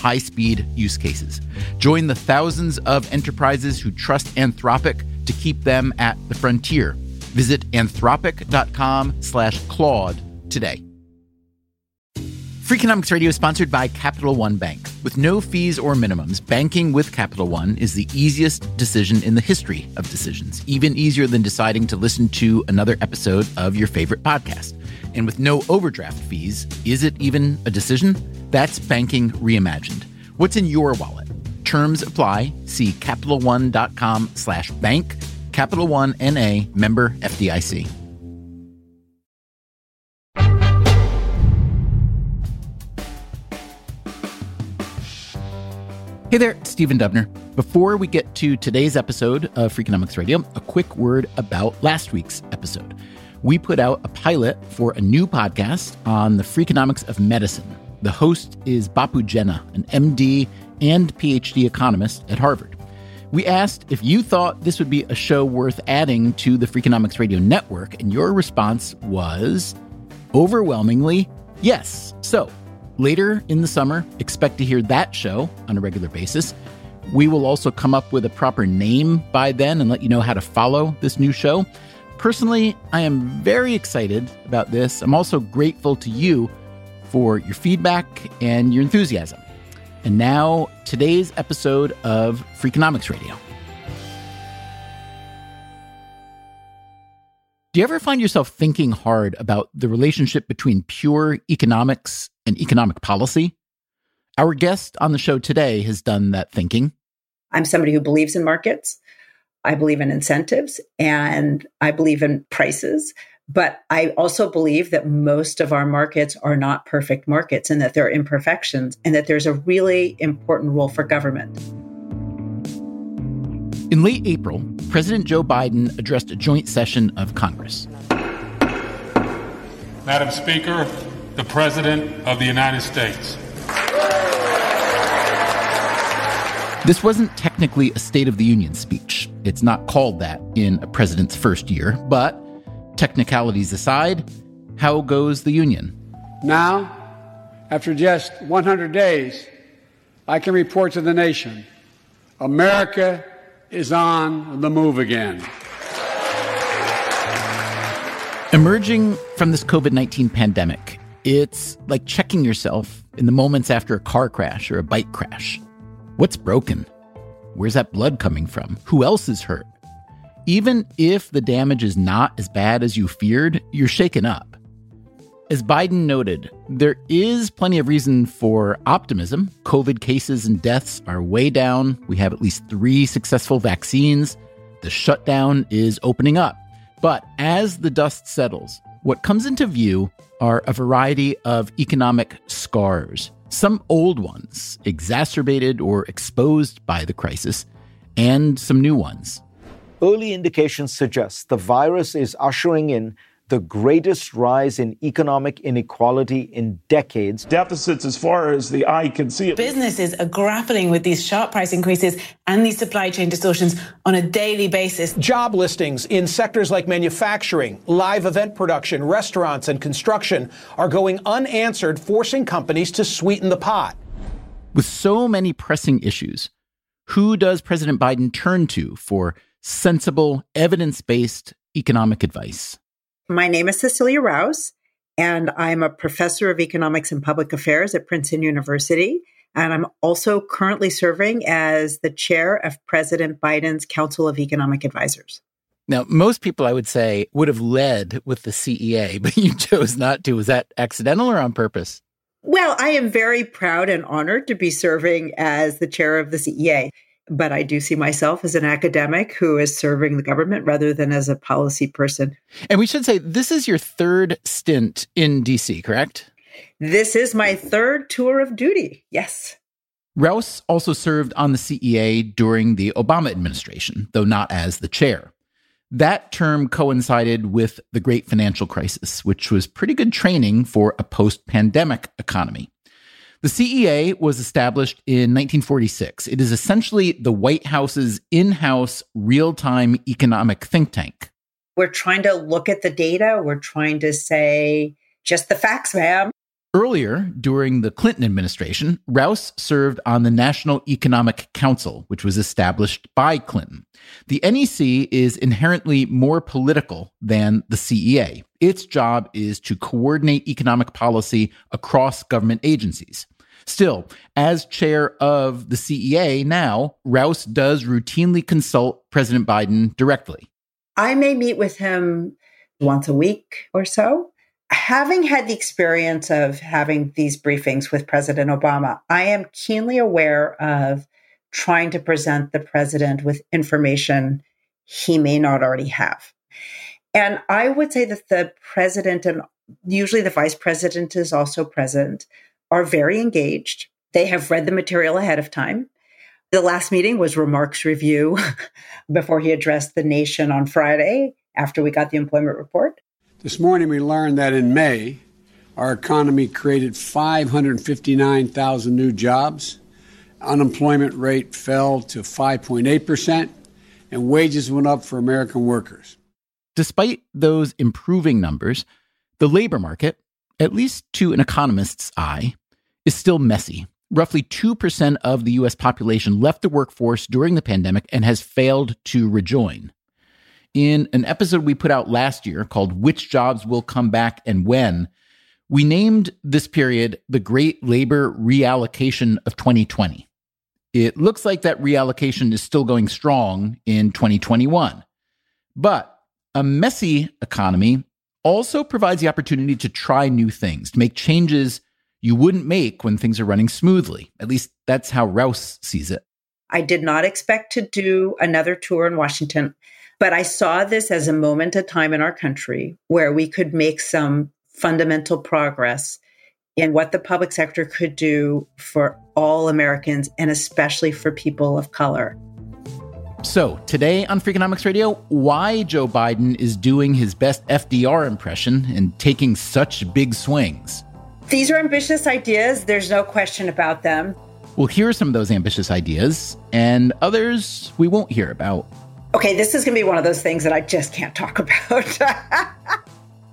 high speed use cases. Join the thousands of enterprises who trust Anthropic to keep them at the frontier. Visit anthropic.com slash Claude today. Freakonomics Radio is sponsored by Capital One Bank. With no fees or minimums, banking with Capital One is the easiest decision in the history of decisions, even easier than deciding to listen to another episode of your favorite podcast. And with no overdraft fees, is it even a decision? That's banking reimagined. What's in your wallet? Terms apply. See CapitalOne.com slash bank. Capital One N.A. member FDIC. Hey there, Stephen Dubner. Before we get to today's episode of Freakonomics Radio, a quick word about last week's episode. We put out a pilot for a new podcast on the Freakonomics of medicine. The host is Bapu Jena, an MD and PhD economist at Harvard. We asked if you thought this would be a show worth adding to the Freakonomics Radio network, and your response was overwhelmingly yes. So, Later in the summer, expect to hear that show on a regular basis. We will also come up with a proper name by then and let you know how to follow this new show. Personally, I am very excited about this. I'm also grateful to you for your feedback and your enthusiasm. And now, today's episode of Freakonomics Radio. Do you ever find yourself thinking hard about the relationship between pure economics and economic policy? Our guest on the show today has done that thinking. I'm somebody who believes in markets. I believe in incentives and I believe in prices. But I also believe that most of our markets are not perfect markets and that there are imperfections and that there's a really important role for government. In late April, President Joe Biden addressed a joint session of Congress. Madam Speaker, the President of the United States. This wasn't technically a State of the Union speech. It's not called that in a president's first year, but technicalities aside, how goes the Union? Now, after just 100 days, I can report to the nation America is on the move again. Emerging from this COVID 19 pandemic, it's like checking yourself in the moments after a car crash or a bike crash. What's broken? Where's that blood coming from? Who else is hurt? Even if the damage is not as bad as you feared, you're shaken up. As Biden noted, there is plenty of reason for optimism. COVID cases and deaths are way down. We have at least three successful vaccines. The shutdown is opening up. But as the dust settles, what comes into view are a variety of economic scars. Some old ones, exacerbated or exposed by the crisis, and some new ones. Early indications suggest the virus is ushering in the greatest rise in economic inequality in decades. Deficits as far as the eye can see. Businesses are grappling with these sharp price increases and these supply chain distortions on a daily basis. Job listings in sectors like manufacturing, live event production, restaurants, and construction are going unanswered, forcing companies to sweeten the pot. With so many pressing issues, who does President Biden turn to for sensible, evidence based economic advice? My name is Cecilia Rouse, and I'm a professor of economics and public affairs at Princeton University. And I'm also currently serving as the chair of President Biden's Council of Economic Advisors. Now, most people, I would say, would have led with the CEA, but you chose not to. Was that accidental or on purpose? Well, I am very proud and honored to be serving as the chair of the CEA but I do see myself as an academic who is serving the government rather than as a policy person. And we should say this is your third stint in DC, correct? This is my third tour of duty. Yes. Rouse also served on the CEA during the Obama administration, though not as the chair. That term coincided with the great financial crisis, which was pretty good training for a post pandemic economy. The CEA was established in 1946. It is essentially the White House's in house real time economic think tank. We're trying to look at the data. We're trying to say, just the facts, ma'am. Earlier, during the Clinton administration, Rouse served on the National Economic Council, which was established by Clinton. The NEC is inherently more political than the CEA. Its job is to coordinate economic policy across government agencies. Still, as chair of the CEA now, Rouse does routinely consult President Biden directly. I may meet with him once a week or so having had the experience of having these briefings with President Obama, I am keenly aware of trying to present the president with information he may not already have. And I would say that the president and usually the vice president is also present are very engaged. They have read the material ahead of time. The last meeting was remarks review before he addressed the nation on Friday after we got the employment report. This morning we learned that in May, our economy created 559,000 new jobs. Unemployment rate fell to 5.8%, and wages went up for American workers. Despite those improving numbers, the labor market, at least to an economist's eye, is still messy. Roughly 2% of the US population left the workforce during the pandemic and has failed to rejoin in an episode we put out last year called Which Jobs Will Come Back and When, we named this period the Great Labor Reallocation of 2020. It looks like that reallocation is still going strong in 2021. But a messy economy also provides the opportunity to try new things, to make changes you wouldn't make when things are running smoothly. At least that's how Rouse sees it. I did not expect to do another tour in Washington. But I saw this as a moment of time in our country where we could make some fundamental progress in what the public sector could do for all Americans and especially for people of color. So, today on Freakonomics Radio, why Joe Biden is doing his best FDR impression and taking such big swings. These are ambitious ideas, there's no question about them. We'll hear some of those ambitious ideas, and others we won't hear about okay, this is going to be one of those things that I just can't talk about.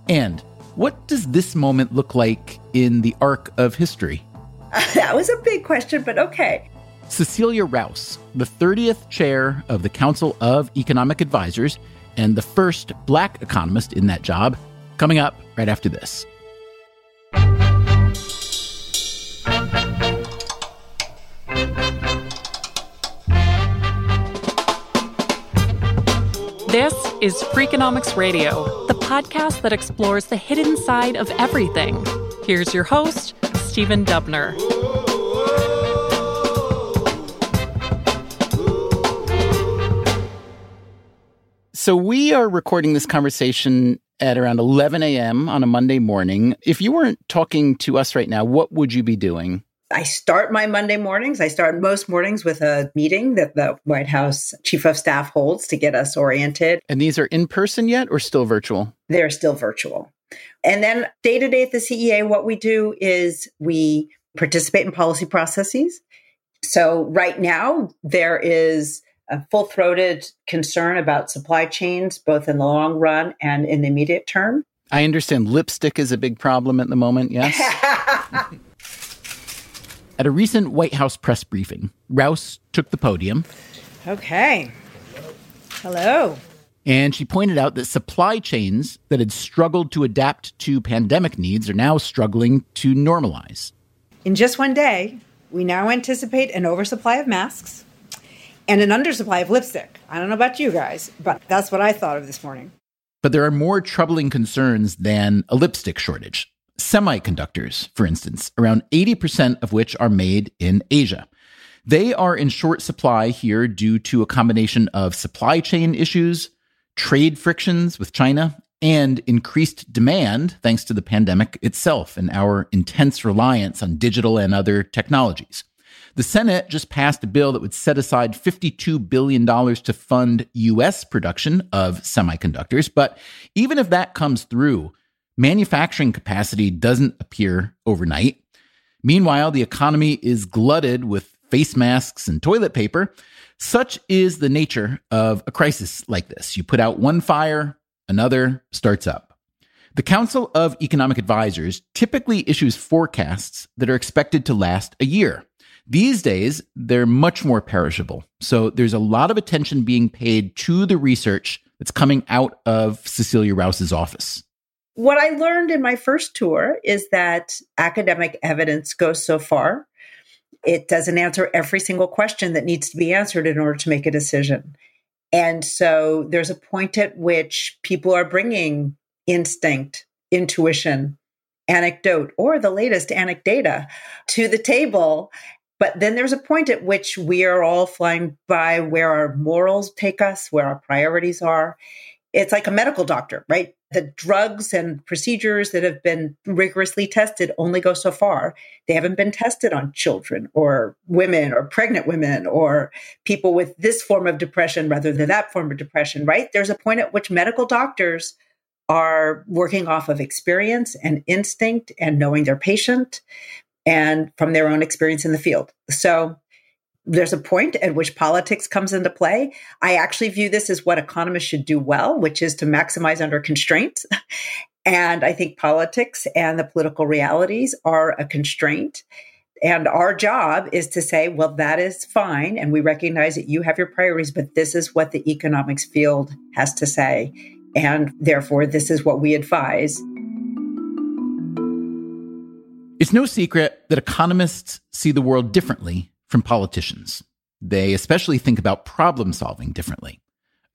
and what does this moment look like in the arc of history? that was a big question, but okay. Cecilia Rouse, the 30th chair of the Council of Economic Advisors and the first black economist in that job, coming up right after this. This is Freakonomics Radio, the podcast that explores the hidden side of everything. Here's your host, Stephen Dubner. So, we are recording this conversation at around 11 a.m. on a Monday morning. If you weren't talking to us right now, what would you be doing? I start my Monday mornings. I start most mornings with a meeting that the White House Chief of Staff holds to get us oriented. And these are in person yet or still virtual? They're still virtual. And then day to day at the CEA, what we do is we participate in policy processes. So right now, there is a full throated concern about supply chains, both in the long run and in the immediate term. I understand lipstick is a big problem at the moment, yes? At a recent White House press briefing, Rouse took the podium. Okay. Hello. And she pointed out that supply chains that had struggled to adapt to pandemic needs are now struggling to normalize. In just one day, we now anticipate an oversupply of masks and an undersupply of lipstick. I don't know about you guys, but that's what I thought of this morning. But there are more troubling concerns than a lipstick shortage semiconductors, for instance, around 80% of which are made in Asia. They are in short supply here due to a combination of supply chain issues, trade frictions with China, and increased demand thanks to the pandemic itself and our intense reliance on digital and other technologies. The Senate just passed a bill that would set aside $52 billion to fund U.S. production of semiconductors. But even if that comes through, manufacturing capacity doesn't appear overnight. Meanwhile, the economy is glutted with face masks and toilet paper. Such is the nature of a crisis like this. You put out one fire, another starts up. The Council of Economic Advisors typically issues forecasts that are expected to last a year. These days, they're much more perishable. So there's a lot of attention being paid to the research that's coming out of Cecilia Rouse's office. What I learned in my first tour is that academic evidence goes so far. It doesn't answer every single question that needs to be answered in order to make a decision. And so there's a point at which people are bringing instinct, intuition, anecdote, or the latest anecdata to the table but then there's a point at which we are all flying by where our morals take us, where our priorities are. It's like a medical doctor, right? The drugs and procedures that have been rigorously tested only go so far. They haven't been tested on children or women or pregnant women or people with this form of depression rather than that form of depression, right? There's a point at which medical doctors are working off of experience and instinct and knowing their patient and from their own experience in the field. So there's a point at which politics comes into play. I actually view this as what economists should do well, which is to maximize under constraints. and I think politics and the political realities are a constraint. And our job is to say, well, that is fine. And we recognize that you have your priorities, but this is what the economics field has to say. And therefore, this is what we advise. It's no secret that economists see the world differently from politicians. They especially think about problem solving differently.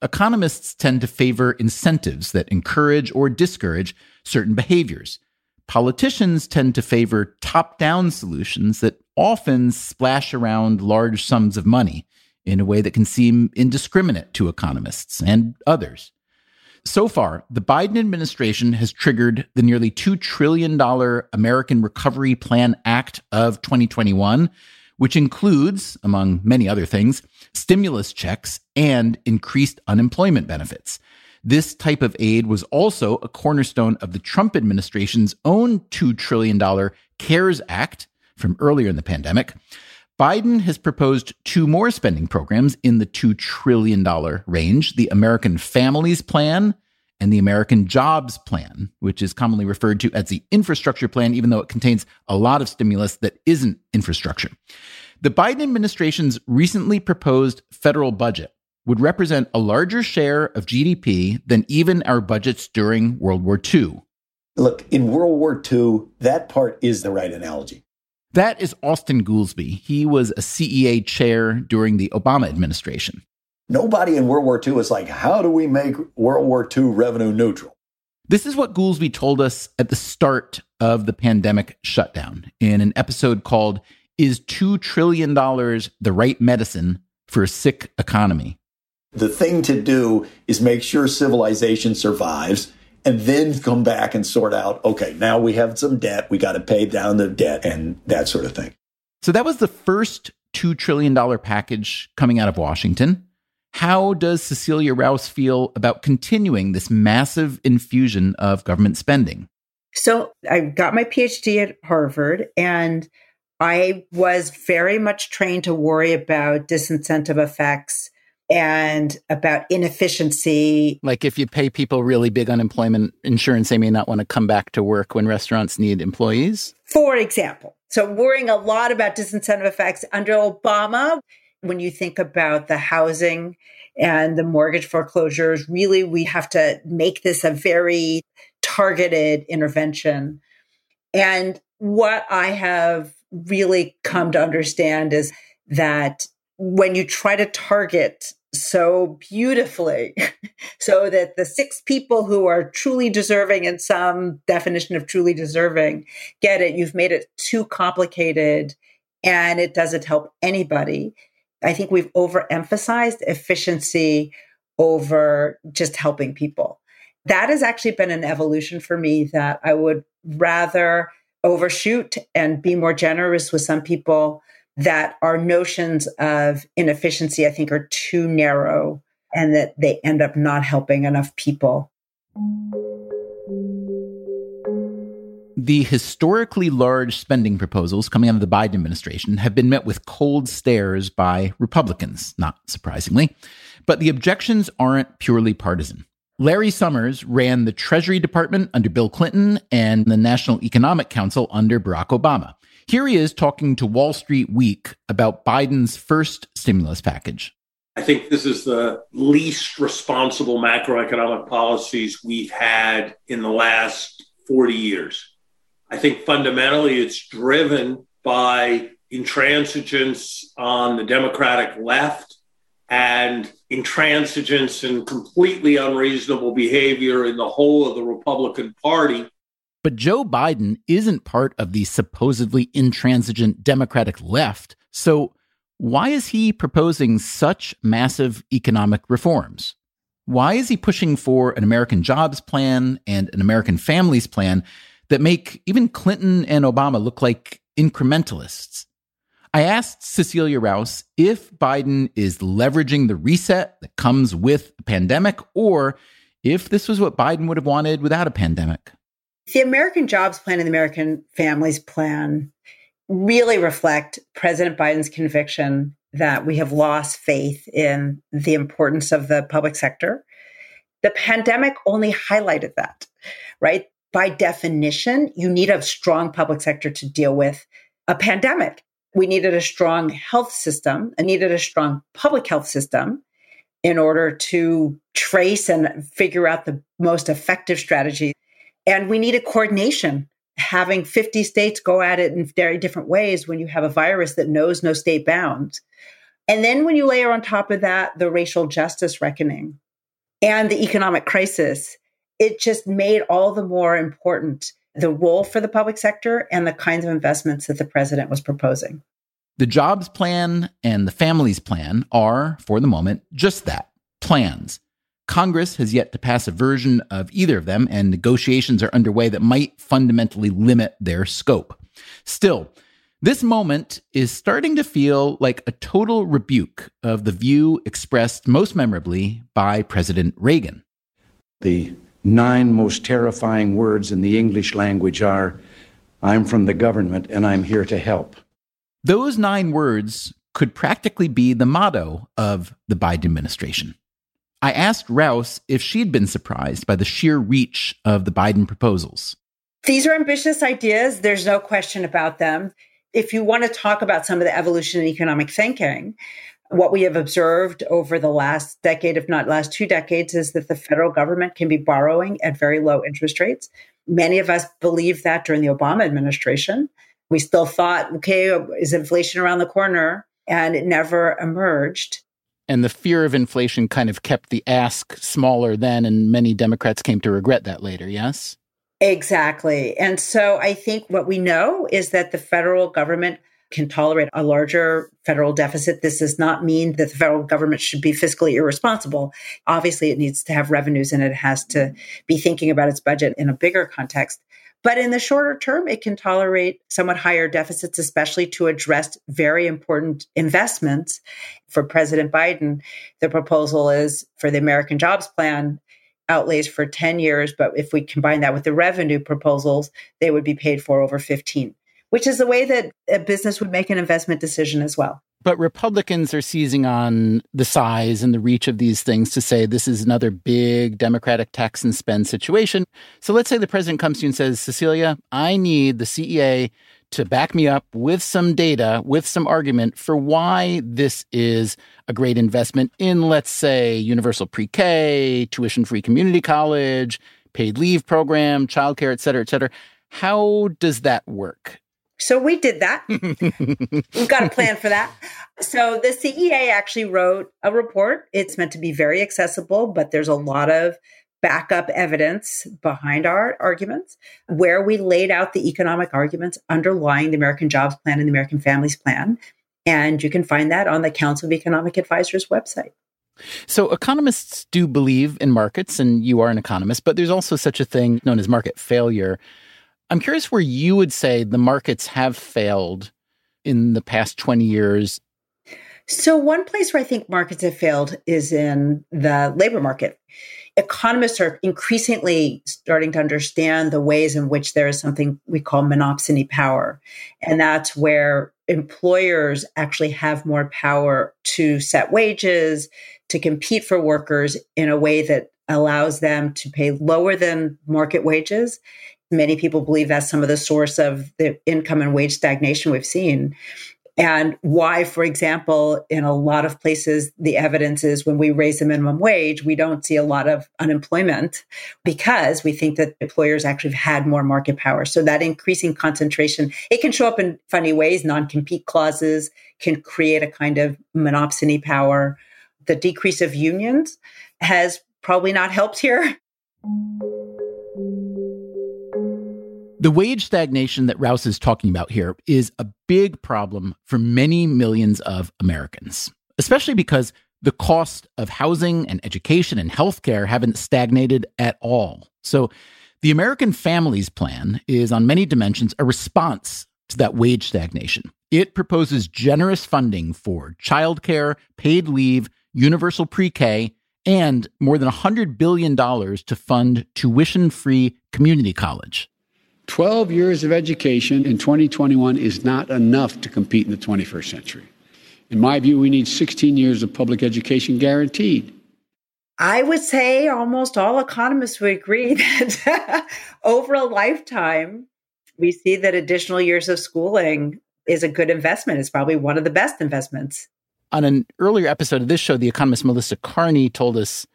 Economists tend to favor incentives that encourage or discourage certain behaviors. Politicians tend to favor top down solutions that often splash around large sums of money in a way that can seem indiscriminate to economists and others. So far, the Biden administration has triggered the nearly $2 trillion American Recovery Plan Act of 2021, which includes, among many other things, stimulus checks and increased unemployment benefits. This type of aid was also a cornerstone of the Trump administration's own $2 trillion CARES Act from earlier in the pandemic. Biden has proposed two more spending programs in the $2 trillion range the American Families Plan and the American Jobs Plan, which is commonly referred to as the infrastructure plan, even though it contains a lot of stimulus that isn't infrastructure. The Biden administration's recently proposed federal budget would represent a larger share of GDP than even our budgets during World War II. Look, in World War II, that part is the right analogy. That is Austin Goolsbee. He was a CEA chair during the Obama administration. Nobody in World War II was like, how do we make World War II revenue neutral? This is what Goolsbee told us at the start of the pandemic shutdown in an episode called Is $2 Trillion the Right Medicine for a Sick Economy? The thing to do is make sure civilization survives and then come back and sort out okay, now we have some debt, we got to pay down the debt and that sort of thing. So that was the first $2 trillion package coming out of Washington. How does Cecilia Rouse feel about continuing this massive infusion of government spending? So I got my PhD at Harvard and I was very much trained to worry about disincentive effects and about inefficiency. Like if you pay people really big unemployment insurance, they may not want to come back to work when restaurants need employees. For example. So, worrying a lot about disincentive effects under Obama, when you think about the housing and the mortgage foreclosures, really, we have to make this a very targeted intervention. And what I have really come to understand is that when you try to target so beautifully so that the six people who are truly deserving in some definition of truly deserving get it you've made it too complicated and it doesn't help anybody i think we've overemphasized efficiency over just helping people that has actually been an evolution for me that i would rather overshoot and be more generous with some people that our notions of inefficiency, I think, are too narrow and that they end up not helping enough people. The historically large spending proposals coming out of the Biden administration have been met with cold stares by Republicans, not surprisingly. But the objections aren't purely partisan. Larry Summers ran the Treasury Department under Bill Clinton and the National Economic Council under Barack Obama. Here he is talking to Wall Street Week about Biden's first stimulus package. I think this is the least responsible macroeconomic policies we've had in the last 40 years. I think fundamentally it's driven by intransigence on the Democratic left and intransigence and completely unreasonable behavior in the whole of the Republican Party. But Joe Biden isn't part of the supposedly intransigent Democratic left. So why is he proposing such massive economic reforms? Why is he pushing for an American jobs plan and an American families plan that make even Clinton and Obama look like incrementalists? I asked Cecilia Rouse if Biden is leveraging the reset that comes with the pandemic or if this was what Biden would have wanted without a pandemic. The American Jobs Plan and the American Families Plan really reflect President Biden's conviction that we have lost faith in the importance of the public sector. The pandemic only highlighted that, right? By definition, you need a strong public sector to deal with a pandemic we needed a strong health system and needed a strong public health system in order to trace and figure out the most effective strategy. And we needed coordination. Having 50 states go at it in very different ways when you have a virus that knows no state bounds. And then when you layer on top of that the racial justice reckoning and the economic crisis, it just made all the more important the role for the public sector and the kinds of investments that the president was proposing. The jobs plan and the families plan are, for the moment, just that plans. Congress has yet to pass a version of either of them, and negotiations are underway that might fundamentally limit their scope. Still, this moment is starting to feel like a total rebuke of the view expressed most memorably by President Reagan. The nine most terrifying words in the English language are I'm from the government and I'm here to help. Those nine words could practically be the motto of the Biden administration. I asked Rouse if she'd been surprised by the sheer reach of the Biden proposals. These are ambitious ideas. There's no question about them. If you want to talk about some of the evolution in economic thinking, what we have observed over the last decade, if not last two decades, is that the federal government can be borrowing at very low interest rates. Many of us believed that during the Obama administration. We still thought, okay, is inflation around the corner? And it never emerged. And the fear of inflation kind of kept the ask smaller then, and many Democrats came to regret that later, yes? Exactly. And so I think what we know is that the federal government can tolerate a larger federal deficit. This does not mean that the federal government should be fiscally irresponsible. Obviously, it needs to have revenues and it has to be thinking about its budget in a bigger context. But in the shorter term, it can tolerate somewhat higher deficits, especially to address very important investments. For President Biden, the proposal is for the American Jobs Plan outlays for 10 years. But if we combine that with the revenue proposals, they would be paid for over 15 which is the way that a business would make an investment decision as well. But Republicans are seizing on the size and the reach of these things to say this is another big Democratic tax and spend situation. So let's say the president comes to you and says, Cecilia, I need the CEA to back me up with some data, with some argument for why this is a great investment in, let's say, universal pre K, tuition free community college, paid leave program, childcare, et cetera, et cetera. How does that work? So we did that. We've got a plan for that. So the CEA actually wrote a report. It's meant to be very accessible, but there's a lot of backup evidence behind our arguments where we laid out the economic arguments underlying the American Jobs Plan and the American Families Plan. And you can find that on the Council of Economic Advisors website. So, economists do believe in markets, and you are an economist, but there's also such a thing known as market failure. I'm curious where you would say the markets have failed in the past 20 years? So, one place where I think markets have failed is in the labor market. Economists are increasingly starting to understand the ways in which there is something we call monopsony power. And that's where employers actually have more power to set wages, to compete for workers in a way that allows them to pay lower than market wages. Many people believe that's some of the source of the income and wage stagnation we've seen and why, for example, in a lot of places, the evidence is when we raise the minimum wage, we don't see a lot of unemployment because we think that employers actually have had more market power. So that increasing concentration, it can show up in funny ways. Non compete clauses can create a kind of monopsony power. The decrease of unions has probably not helped here. The wage stagnation that Rouse is talking about here is a big problem for many millions of Americans, especially because the cost of housing and education and healthcare haven't stagnated at all. So, the American Families Plan is, on many dimensions, a response to that wage stagnation. It proposes generous funding for childcare, paid leave, universal pre K, and more than $100 billion to fund tuition free community college. 12 years of education in 2021 is not enough to compete in the 21st century. In my view, we need 16 years of public education guaranteed. I would say almost all economists would agree that over a lifetime, we see that additional years of schooling is a good investment. It's probably one of the best investments. On an earlier episode of this show, the economist Melissa Kearney told us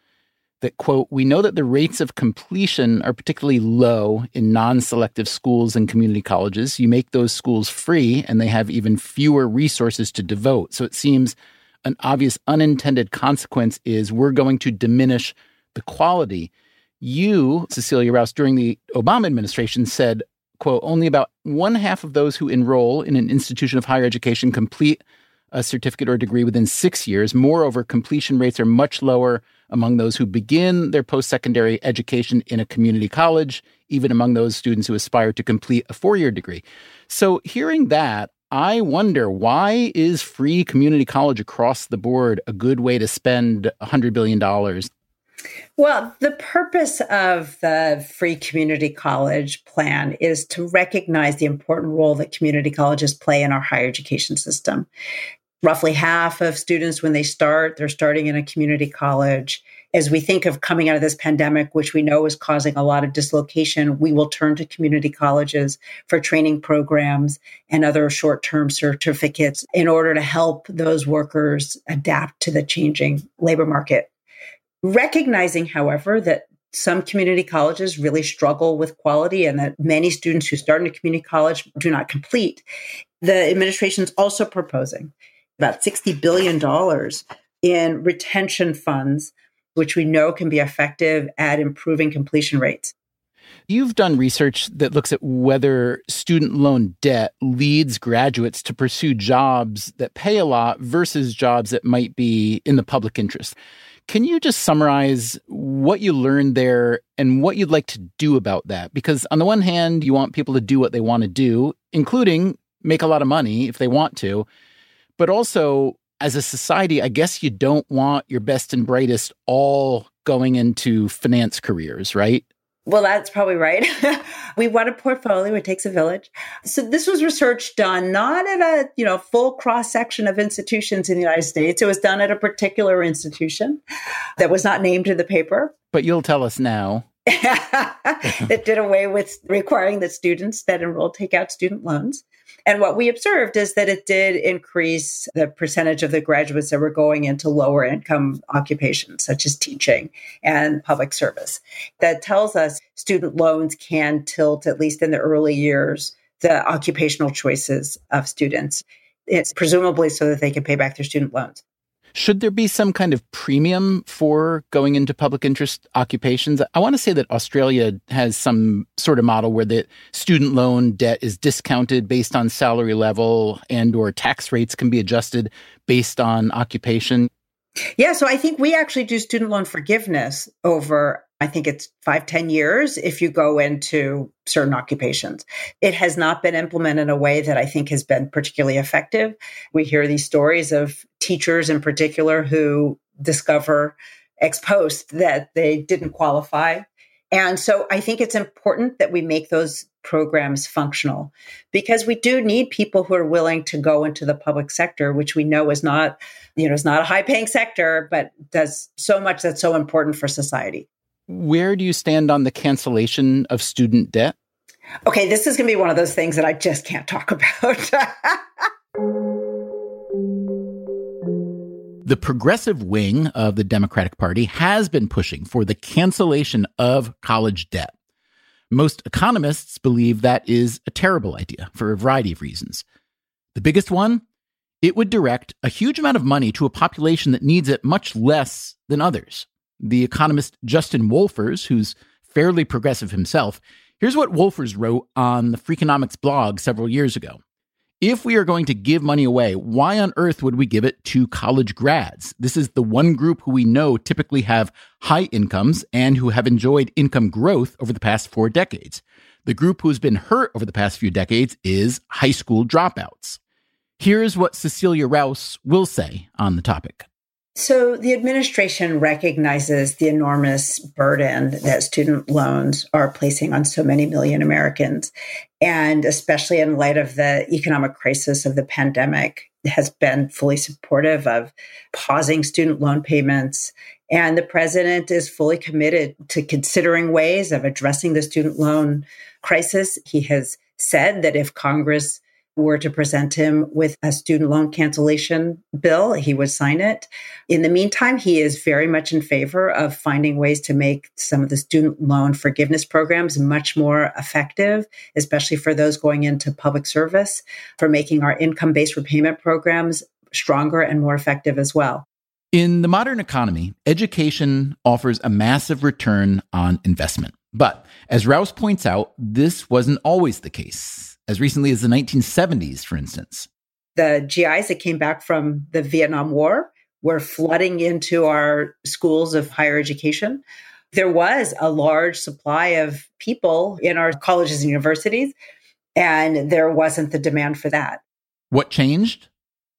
that quote we know that the rates of completion are particularly low in non-selective schools and community colleges. You make those schools free and they have even fewer resources to devote. So it seems an obvious unintended consequence is we're going to diminish the quality. You cecilia rouse during the obama administration said quote only about one half of those who enroll in an institution of higher education complete a certificate or degree within six years. Moreover completion rates are much lower among those who begin their post secondary education in a community college, even among those students who aspire to complete a four year degree. So, hearing that, I wonder why is free community college across the board a good way to spend $100 billion? Well, the purpose of the free community college plan is to recognize the important role that community colleges play in our higher education system roughly half of students when they start they're starting in a community college. As we think of coming out of this pandemic which we know is causing a lot of dislocation we will turn to community colleges for training programs and other short-term certificates in order to help those workers adapt to the changing labor market. Recognizing however that some community colleges really struggle with quality and that many students who start in a community college do not complete the administration is also proposing about $60 billion in retention funds, which we know can be effective at improving completion rates. You've done research that looks at whether student loan debt leads graduates to pursue jobs that pay a lot versus jobs that might be in the public interest. Can you just summarize what you learned there and what you'd like to do about that? Because on the one hand, you want people to do what they want to do, including make a lot of money if they want to. But also, as a society, I guess you don't want your best and brightest all going into finance careers, right? Well, that's probably right. we want a portfolio. It takes a village. So this was research done not at a you know full cross section of institutions in the United States. It was done at a particular institution that was not named in the paper. But you'll tell us now. that did away with requiring that students that enroll take out student loans. And what we observed is that it did increase the percentage of the graduates that were going into lower income occupations, such as teaching and public service. That tells us student loans can tilt, at least in the early years, the occupational choices of students. It's presumably so that they can pay back their student loans. Should there be some kind of premium for going into public interest occupations? I want to say that Australia has some sort of model where the student loan debt is discounted based on salary level and or tax rates can be adjusted based on occupation. Yeah, so I think we actually do student loan forgiveness over, I think it's five, ten years if you go into certain occupations. It has not been implemented in a way that I think has been particularly effective. We hear these stories of teachers in particular who discover ex post that they didn't qualify. And so I think it's important that we make those programs functional because we do need people who are willing to go into the public sector, which we know is not, you know, is not a high paying sector, but does so much that's so important for society. Where do you stand on the cancellation of student debt? Okay, this is going to be one of those things that I just can't talk about. The progressive wing of the Democratic Party has been pushing for the cancellation of college debt. Most economists believe that is a terrible idea for a variety of reasons. The biggest one it would direct a huge amount of money to a population that needs it much less than others. The economist Justin Wolfers, who's fairly progressive himself, here's what Wolfers wrote on the Freakonomics blog several years ago. If we are going to give money away, why on earth would we give it to college grads? This is the one group who we know typically have high incomes and who have enjoyed income growth over the past four decades. The group who's been hurt over the past few decades is high school dropouts. Here's what Cecilia Rouse will say on the topic. So, the administration recognizes the enormous burden that student loans are placing on so many million Americans. And especially in light of the economic crisis of the pandemic, has been fully supportive of pausing student loan payments. And the president is fully committed to considering ways of addressing the student loan crisis. He has said that if Congress were to present him with a student loan cancellation bill, he would sign it. In the meantime, he is very much in favor of finding ways to make some of the student loan forgiveness programs much more effective, especially for those going into public service, for making our income based repayment programs stronger and more effective as well. In the modern economy, education offers a massive return on investment. But as Rouse points out, this wasn't always the case as recently as the 1970s, for instance. The GIs that came back from the Vietnam War were flooding into our schools of higher education. There was a large supply of people in our colleges and universities, and there wasn't the demand for that. What changed?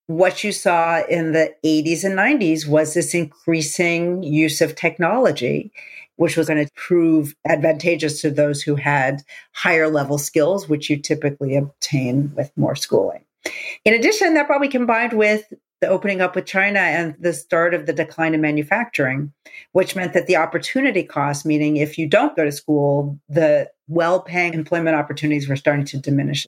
What you saw in the 80s and 90s was this increasing use of technology which was going to prove advantageous to those who had higher level skills, which you typically obtain with more schooling. In addition, that probably combined with the opening up with China and the start of the decline in manufacturing, which meant that the opportunity cost, meaning if you don't go to school, the well paying employment opportunities were starting to diminish.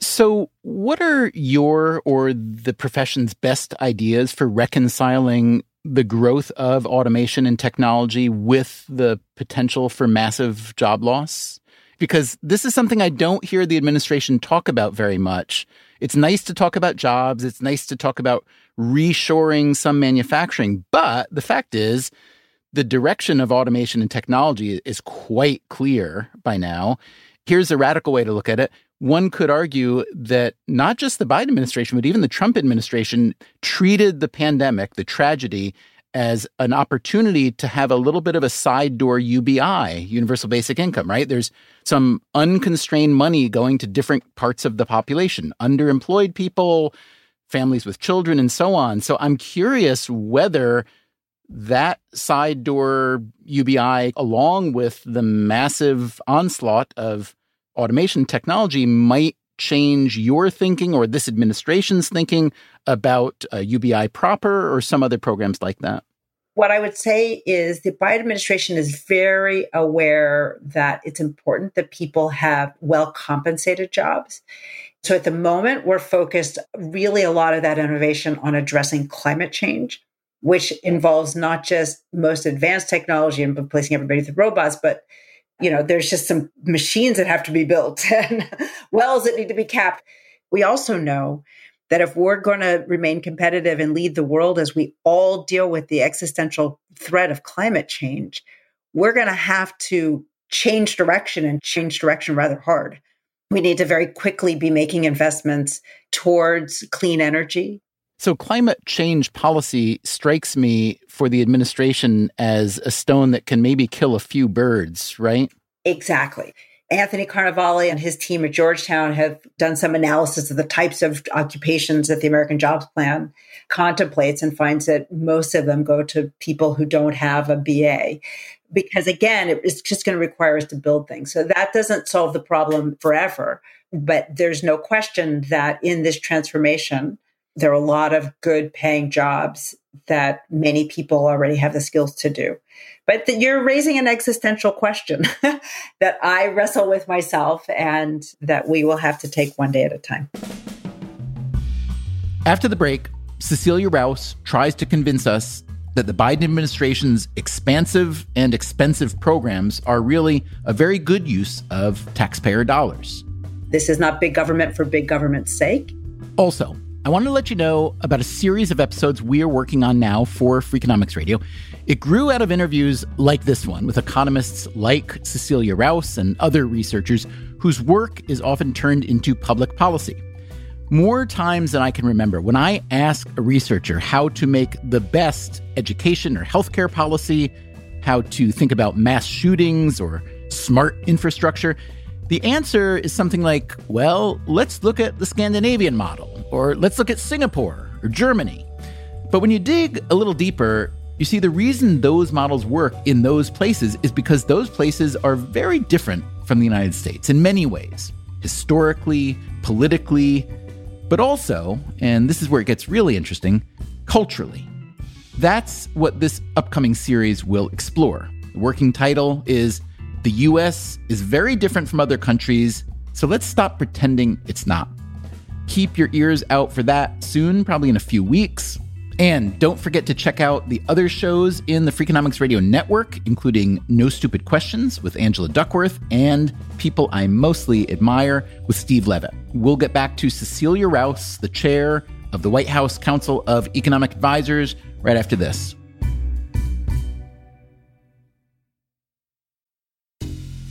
So, what are your or the profession's best ideas for reconciling the growth of automation and technology with the potential for massive job loss? Because this is something I don't hear the administration talk about very much. It's nice to talk about jobs, it's nice to talk about reshoring some manufacturing, but the fact is, the direction of automation and technology is quite clear by now. Here's a radical way to look at it. One could argue that not just the Biden administration, but even the Trump administration treated the pandemic, the tragedy, as an opportunity to have a little bit of a side door UBI, universal basic income, right? There's some unconstrained money going to different parts of the population, underemployed people, families with children, and so on. So I'm curious whether that side door UBI, along with the massive onslaught of automation technology might change your thinking or this administration's thinking about uh, UBI proper or some other programs like that? What I would say is the Biden administration is very aware that it's important that people have well compensated jobs. So at the moment, we're focused really a lot of that innovation on addressing climate change, which involves not just most advanced technology and replacing everybody with robots, but you know, there's just some machines that have to be built and wells that need to be capped. We also know that if we're going to remain competitive and lead the world as we all deal with the existential threat of climate change, we're going to have to change direction and change direction rather hard. We need to very quickly be making investments towards clean energy, So, climate change policy strikes me for the administration as a stone that can maybe kill a few birds, right? Exactly. Anthony Carnevale and his team at Georgetown have done some analysis of the types of occupations that the American Jobs Plan contemplates and finds that most of them go to people who don't have a BA. Because again, it's just going to require us to build things. So that doesn't solve the problem forever. But there's no question that in this transformation, there are a lot of good paying jobs that many people already have the skills to do. But you're raising an existential question that I wrestle with myself and that we will have to take one day at a time. After the break, Cecilia Rouse tries to convince us that the Biden administration's expansive and expensive programs are really a very good use of taxpayer dollars. This is not big government for big government's sake. Also, I want to let you know about a series of episodes we are working on now for Freakonomics Radio. It grew out of interviews like this one with economists like Cecilia Rouse and other researchers whose work is often turned into public policy. More times than I can remember, when I ask a researcher how to make the best education or healthcare policy, how to think about mass shootings or smart infrastructure, the answer is something like, well, let's look at the Scandinavian model, or let's look at Singapore or Germany. But when you dig a little deeper, you see the reason those models work in those places is because those places are very different from the United States in many ways, historically, politically, but also, and this is where it gets really interesting, culturally. That's what this upcoming series will explore. The working title is the US is very different from other countries, so let's stop pretending it's not. Keep your ears out for that soon, probably in a few weeks. And don't forget to check out the other shows in the Freakonomics Radio Network, including No Stupid Questions with Angela Duckworth and People I Mostly Admire with Steve Levitt. We'll get back to Cecilia Rouse, the chair of the White House Council of Economic Advisors, right after this.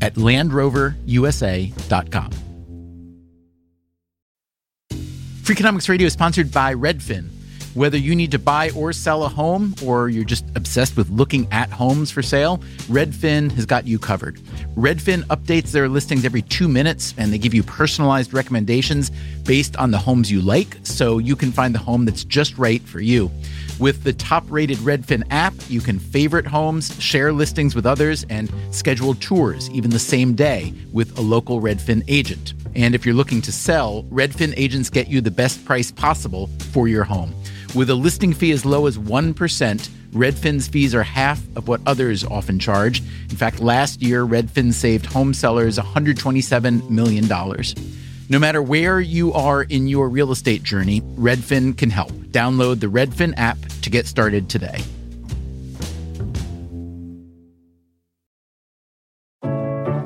at LandRoverUSA.com. Freakonomics Radio is sponsored by Redfin. Whether you need to buy or sell a home, or you're just obsessed with looking at homes for sale, Redfin has got you covered. Redfin updates their listings every two minutes, and they give you personalized recommendations based on the homes you like, so you can find the home that's just right for you. With the top rated Redfin app, you can favorite homes, share listings with others, and schedule tours even the same day with a local Redfin agent. And if you're looking to sell, Redfin agents get you the best price possible for your home. With a listing fee as low as 1%, Redfin's fees are half of what others often charge. In fact, last year, Redfin saved home sellers $127 million. No matter where you are in your real estate journey, Redfin can help. Download the Redfin app to get started today.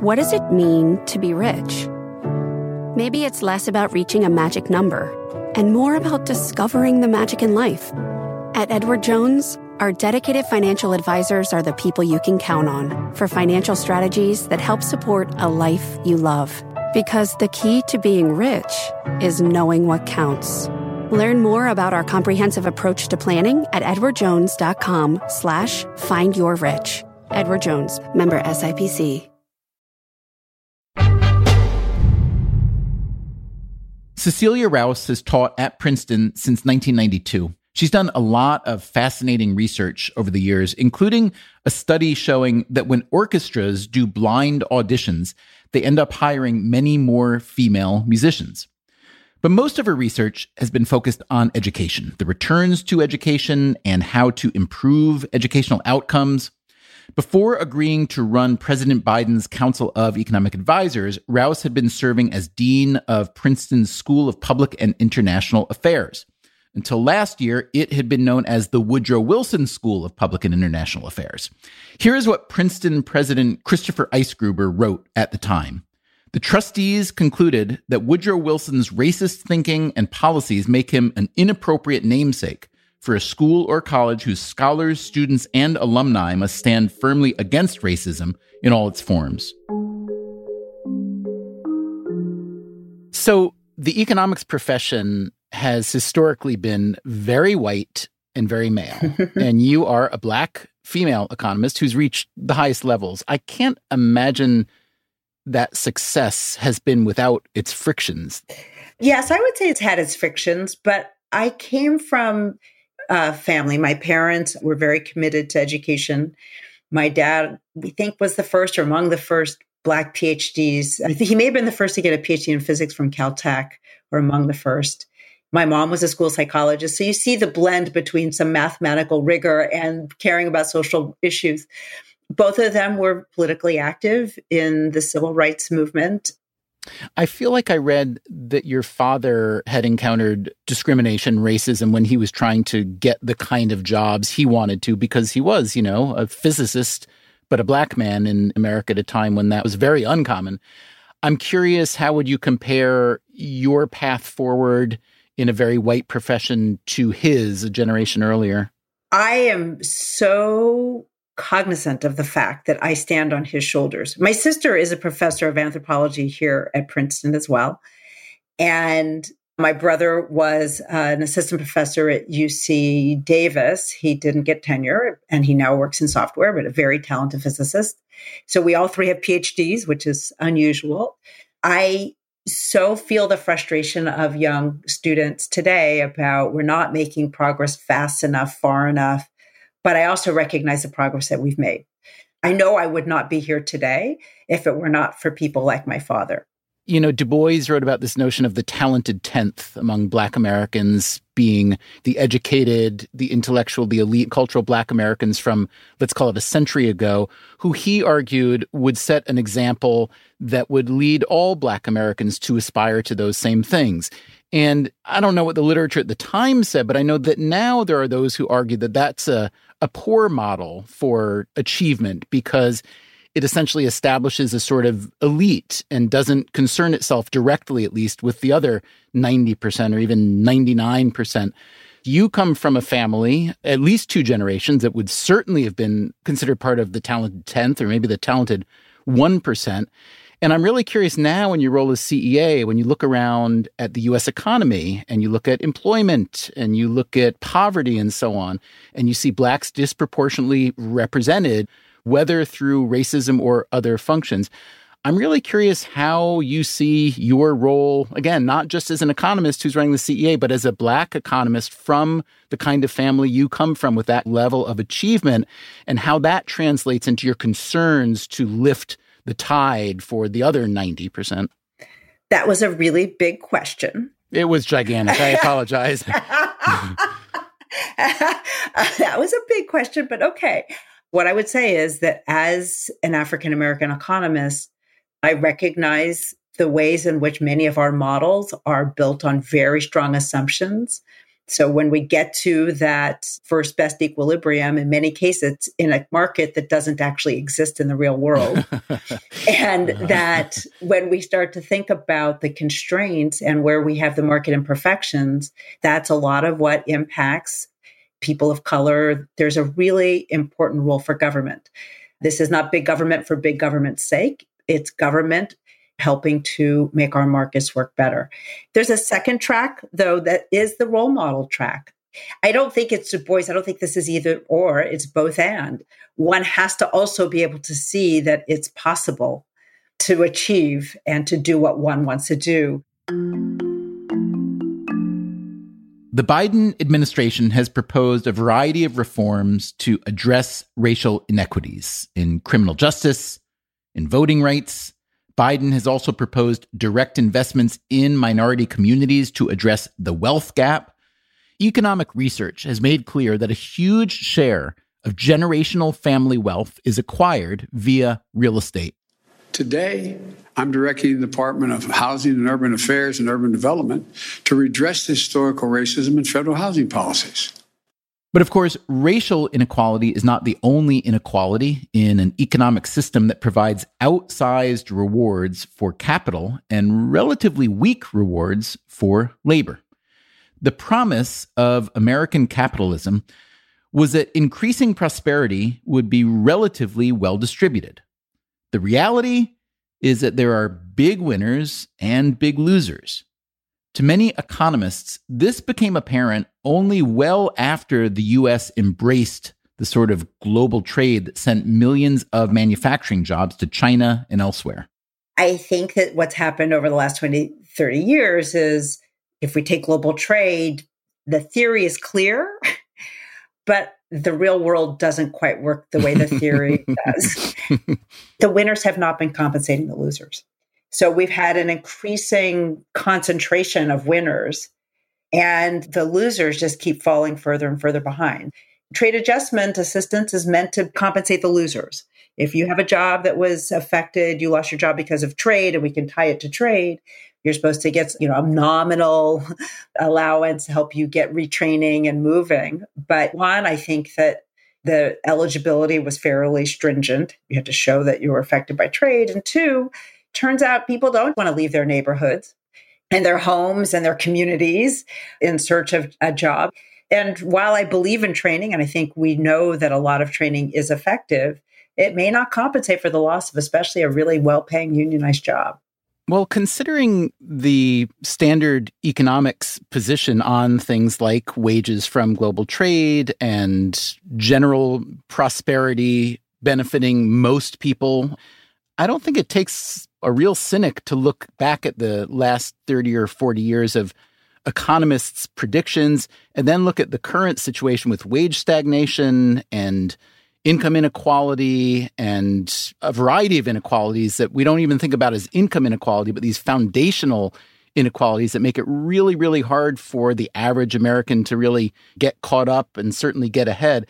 What does it mean to be rich? Maybe it's less about reaching a magic number and more about discovering the magic in life. At Edward Jones, our dedicated financial advisors are the people you can count on for financial strategies that help support a life you love. Because the key to being rich is knowing what counts. Learn more about our comprehensive approach to planning at edwardjones.com slash find your rich. Edward Jones, member SIPC. Cecilia Rouse has taught at Princeton since 1992. She's done a lot of fascinating research over the years, including a study showing that when orchestras do blind auditions, they end up hiring many more female musicians. But most of her research has been focused on education, the returns to education, and how to improve educational outcomes. Before agreeing to run President Biden's Council of Economic Advisors, Rouse had been serving as Dean of Princeton's School of Public and International Affairs. Until last year, it had been known as the Woodrow Wilson School of Public and International Affairs. Here is what Princeton President Christopher Eisgruber wrote at the time. The trustees concluded that Woodrow Wilson's racist thinking and policies make him an inappropriate namesake for a school or college whose scholars, students, and alumni must stand firmly against racism in all its forms. So, the economics profession has historically been very white and very male. and you are a black female economist who's reached the highest levels. I can't imagine that success has been without its frictions. Yes, I would say it's had its frictions, but I came from a family. My parents were very committed to education. My dad, we think, was the first or among the first black PhDs. I think he may have been the first to get a PhD in physics from Caltech or among the first. My mom was a school psychologist. So you see the blend between some mathematical rigor and caring about social issues. Both of them were politically active in the civil rights movement. I feel like I read that your father had encountered discrimination, racism when he was trying to get the kind of jobs he wanted to because he was, you know, a physicist, but a black man in America at a time when that was very uncommon. I'm curious, how would you compare your path forward in a very white profession to his a generation earlier? I am so cognizant of the fact that I stand on his shoulders. My sister is a professor of anthropology here at Princeton as well. And my brother was uh, an assistant professor at UC Davis. He didn't get tenure and he now works in software, but a very talented physicist. So we all three have PhDs, which is unusual. I so feel the frustration of young students today about we're not making progress fast enough, far enough. But I also recognize the progress that we've made. I know I would not be here today if it were not for people like my father. You know, Du Bois wrote about this notion of the talented 10th among Black Americans being the educated, the intellectual, the elite cultural Black Americans from, let's call it a century ago, who he argued would set an example that would lead all Black Americans to aspire to those same things. And I don't know what the literature at the time said, but I know that now there are those who argue that that's a, a poor model for achievement because it essentially establishes a sort of elite and doesn't concern itself directly, at least, with the other 90% or even 99%. You come from a family, at least two generations, that would certainly have been considered part of the talented 10th or maybe the talented 1%. And I'm really curious now in your role as CEA, when you look around at the US economy and you look at employment and you look at poverty and so on, and you see blacks disproportionately represented, whether through racism or other functions. I'm really curious how you see your role, again, not just as an economist who's running the CEA, but as a black economist from the kind of family you come from with that level of achievement, and how that translates into your concerns to lift the tide for the other 90%? That was a really big question. It was gigantic. I apologize. that was a big question, but okay. What I would say is that as an African American economist, I recognize the ways in which many of our models are built on very strong assumptions so when we get to that first best equilibrium, in many cases, it's in a market that doesn't actually exist in the real world. and uh-huh. that when we start to think about the constraints and where we have the market imperfections, that's a lot of what impacts people of color. There's a really important role for government. This is not big government for big government's sake. It's government helping to make our markets work better. There's a second track, though, that is the role model track. I don't think it's Du Bois. I don't think this is either or, it's both and. One has to also be able to see that it's possible to achieve and to do what one wants to do. The Biden administration has proposed a variety of reforms to address racial inequities in criminal justice, in voting rights. Biden has also proposed direct investments in minority communities to address the wealth gap. Economic research has made clear that a huge share of generational family wealth is acquired via real estate. Today, I'm directing the Department of Housing and Urban Affairs and Urban Development to redress historical racism in federal housing policies. But of course, racial inequality is not the only inequality in an economic system that provides outsized rewards for capital and relatively weak rewards for labor. The promise of American capitalism was that increasing prosperity would be relatively well distributed. The reality is that there are big winners and big losers. To many economists, this became apparent only well after the US embraced the sort of global trade that sent millions of manufacturing jobs to China and elsewhere. I think that what's happened over the last 20, 30 years is if we take global trade, the theory is clear, but the real world doesn't quite work the way the theory does. the winners have not been compensating the losers. So we've had an increasing concentration of winners, and the losers just keep falling further and further behind. Trade adjustment assistance is meant to compensate the losers. If you have a job that was affected, you lost your job because of trade, and we can tie it to trade, you're supposed to get, you know, a nominal allowance to help you get retraining and moving. But one, I think that the eligibility was fairly stringent. You had to show that you were affected by trade. And two, turns out people don't want to leave their neighborhoods and their homes and their communities in search of a job. And while I believe in training, and I think we know that a lot of training is effective, it may not compensate for the loss of especially a really well paying unionized job. Well, considering the standard economics position on things like wages from global trade and general prosperity benefiting most people, I don't think it takes a real cynic to look back at the last 30 or 40 years of economists' predictions and then look at the current situation with wage stagnation and income inequality and a variety of inequalities that we don't even think about as income inequality, but these foundational inequalities that make it really, really hard for the average American to really get caught up and certainly get ahead.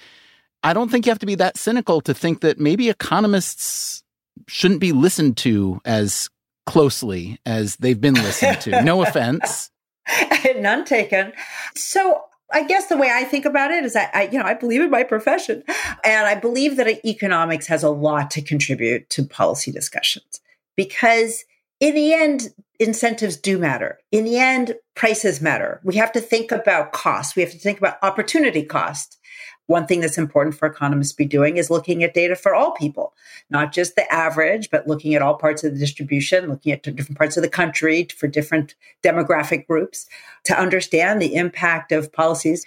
I don't think you have to be that cynical to think that maybe economists shouldn't be listened to as closely as they've been listened to. No offense. None taken. So I guess the way I think about it is I, I, you know, I believe in my profession and I believe that economics has a lot to contribute to policy discussions because in the end, incentives do matter. In the end, prices matter. We have to think about costs. We have to think about opportunity cost one thing that's important for economists to be doing is looking at data for all people, not just the average, but looking at all parts of the distribution, looking at different parts of the country for different demographic groups to understand the impact of policies.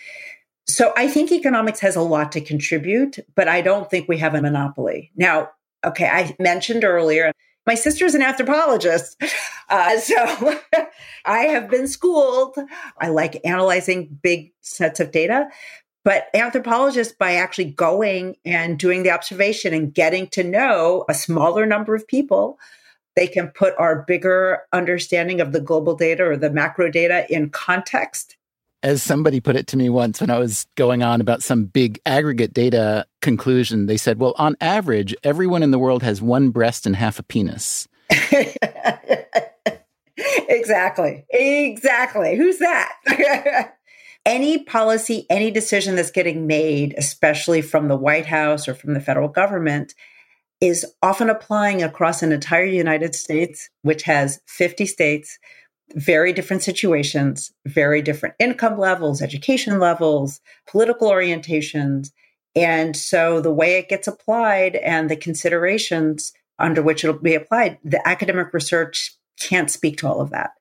So I think economics has a lot to contribute, but I don't think we have a monopoly. Now, okay, I mentioned earlier my sister's an anthropologist. Uh, so I have been schooled. I like analyzing big sets of data. But anthropologists, by actually going and doing the observation and getting to know a smaller number of people, they can put our bigger understanding of the global data or the macro data in context. As somebody put it to me once when I was going on about some big aggregate data conclusion, they said, well, on average, everyone in the world has one breast and half a penis. exactly. Exactly. Who's that? any policy, any decision that's getting made, especially from the White House or from the federal government, is often applying across an entire United States, which has 50 states, very different situations, very different income levels, education levels, political orientations. And so the way it gets applied and the considerations under which it'll be applied, the academic research can't speak to all of that.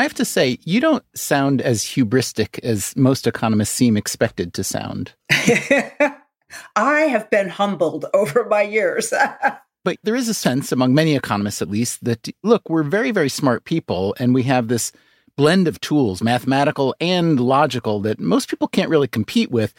I have to say, you don't sound as hubristic as most economists seem expected to sound. I have been humbled over my years. but there is a sense, among many economists at least, that look, we're very, very smart people and we have this blend of tools, mathematical and logical, that most people can't really compete with.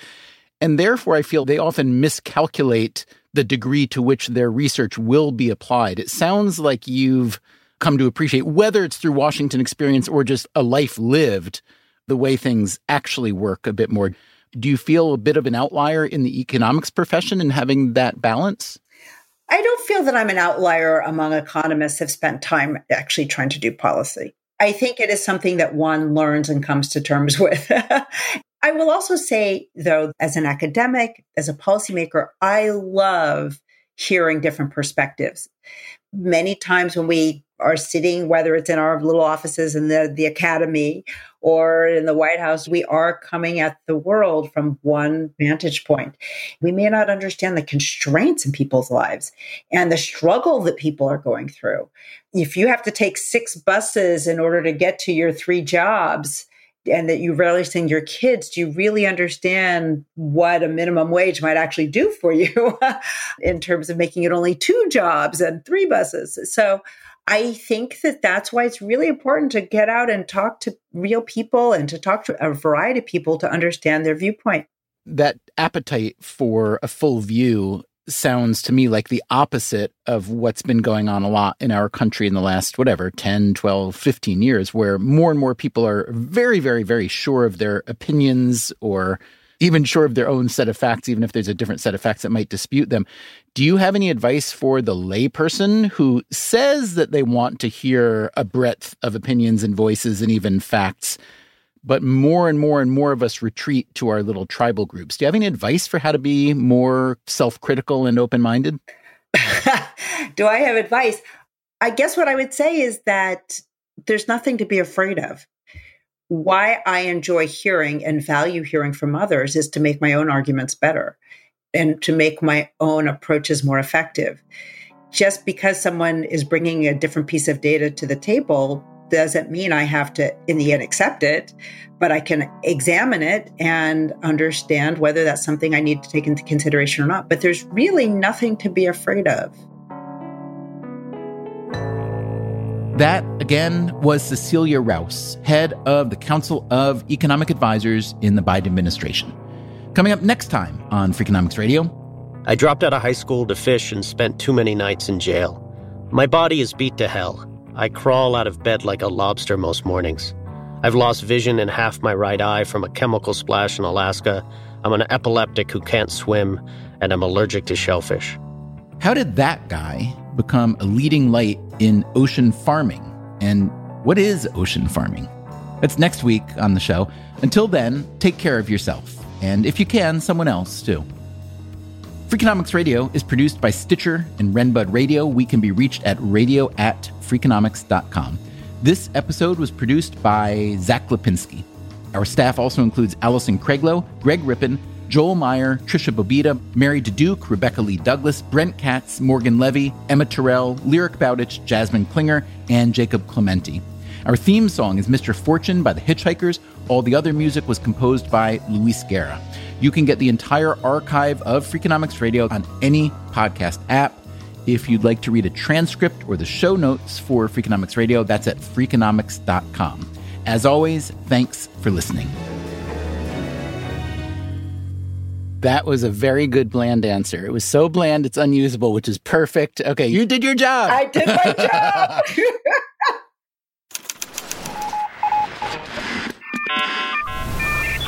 And therefore, I feel they often miscalculate the degree to which their research will be applied. It sounds like you've come to appreciate, whether it's through Washington experience or just a life lived, the way things actually work a bit more. Do you feel a bit of an outlier in the economics profession in having that balance? I don't feel that I'm an outlier among economists who've spent time actually trying to do policy. I think it is something that one learns and comes to terms with. I will also say, though, as an academic, as a policymaker, I love hearing different perspectives. Many times when we are sitting, whether it's in our little offices in the, the academy or in the White House, we are coming at the world from one vantage point. We may not understand the constraints in people's lives and the struggle that people are going through. If you have to take six buses in order to get to your three jobs, and that you rarely send your kids, do you really understand what a minimum wage might actually do for you in terms of making it only two jobs and three buses? So I think that that's why it's really important to get out and talk to real people and to talk to a variety of people to understand their viewpoint. That appetite for a full view sounds to me like the opposite of what's been going on a lot in our country in the last, whatever, 10, 12, 15 years, where more and more people are very, very, very sure of their opinions or even sure of their own set of facts, even if there's a different set of facts that might dispute them. Do you have any advice for the layperson who says that they want to hear a breadth of opinions and voices and even facts, but more and more and more of us retreat to our little tribal groups? Do you have any advice for how to be more self critical and open minded? Do I have advice? I guess what I would say is that there's nothing to be afraid of why I enjoy hearing and value hearing from others is to make my own arguments better and to make my own approaches more effective. Just because someone is bringing a different piece of data to the table doesn't mean I have to, in the end, accept it, but I can examine it and understand whether that's something I need to take into consideration or not. But there's really nothing to be afraid of. That, again, was Cecilia Rouse, head of the Council of Economic Advisors in the Biden administration. Coming up next time on Freakonomics Radio. I dropped out of high school to fish and spent too many nights in jail. My body is beat to hell. I crawl out of bed like a lobster most mornings. I've lost vision in half my right eye from a chemical splash in Alaska. I'm an epileptic who can't swim, and I'm allergic to shellfish. How did that guy become a leading light in ocean farming? And what is ocean farming? That's next week on the show. Until then, take care of yourself. And if you can, someone else too. Freakonomics Radio is produced by Stitcher and Renbud Radio. We can be reached at radio at freakonomics.com. This episode was produced by Zach Lipinski. Our staff also includes Allison Craiglow, Greg Rippin, Joel Meyer, Tricia Bobeda, Mary Duke, Rebecca Lee Douglas, Brent Katz, Morgan Levy, Emma Terrell, Lyric Bowditch, Jasmine Klinger, and Jacob Clementi. Our theme song is Mr. Fortune by the Hitchhikers. All the other music was composed by Luis Guerra. You can get the entire archive of Freakonomics Radio on any podcast app. If you'd like to read a transcript or the show notes for Freakonomics Radio, that's at freakonomics.com. As always, thanks for listening. That was a very good bland answer. It was so bland it's unusable, which is perfect. Okay, you did your job. I did my job.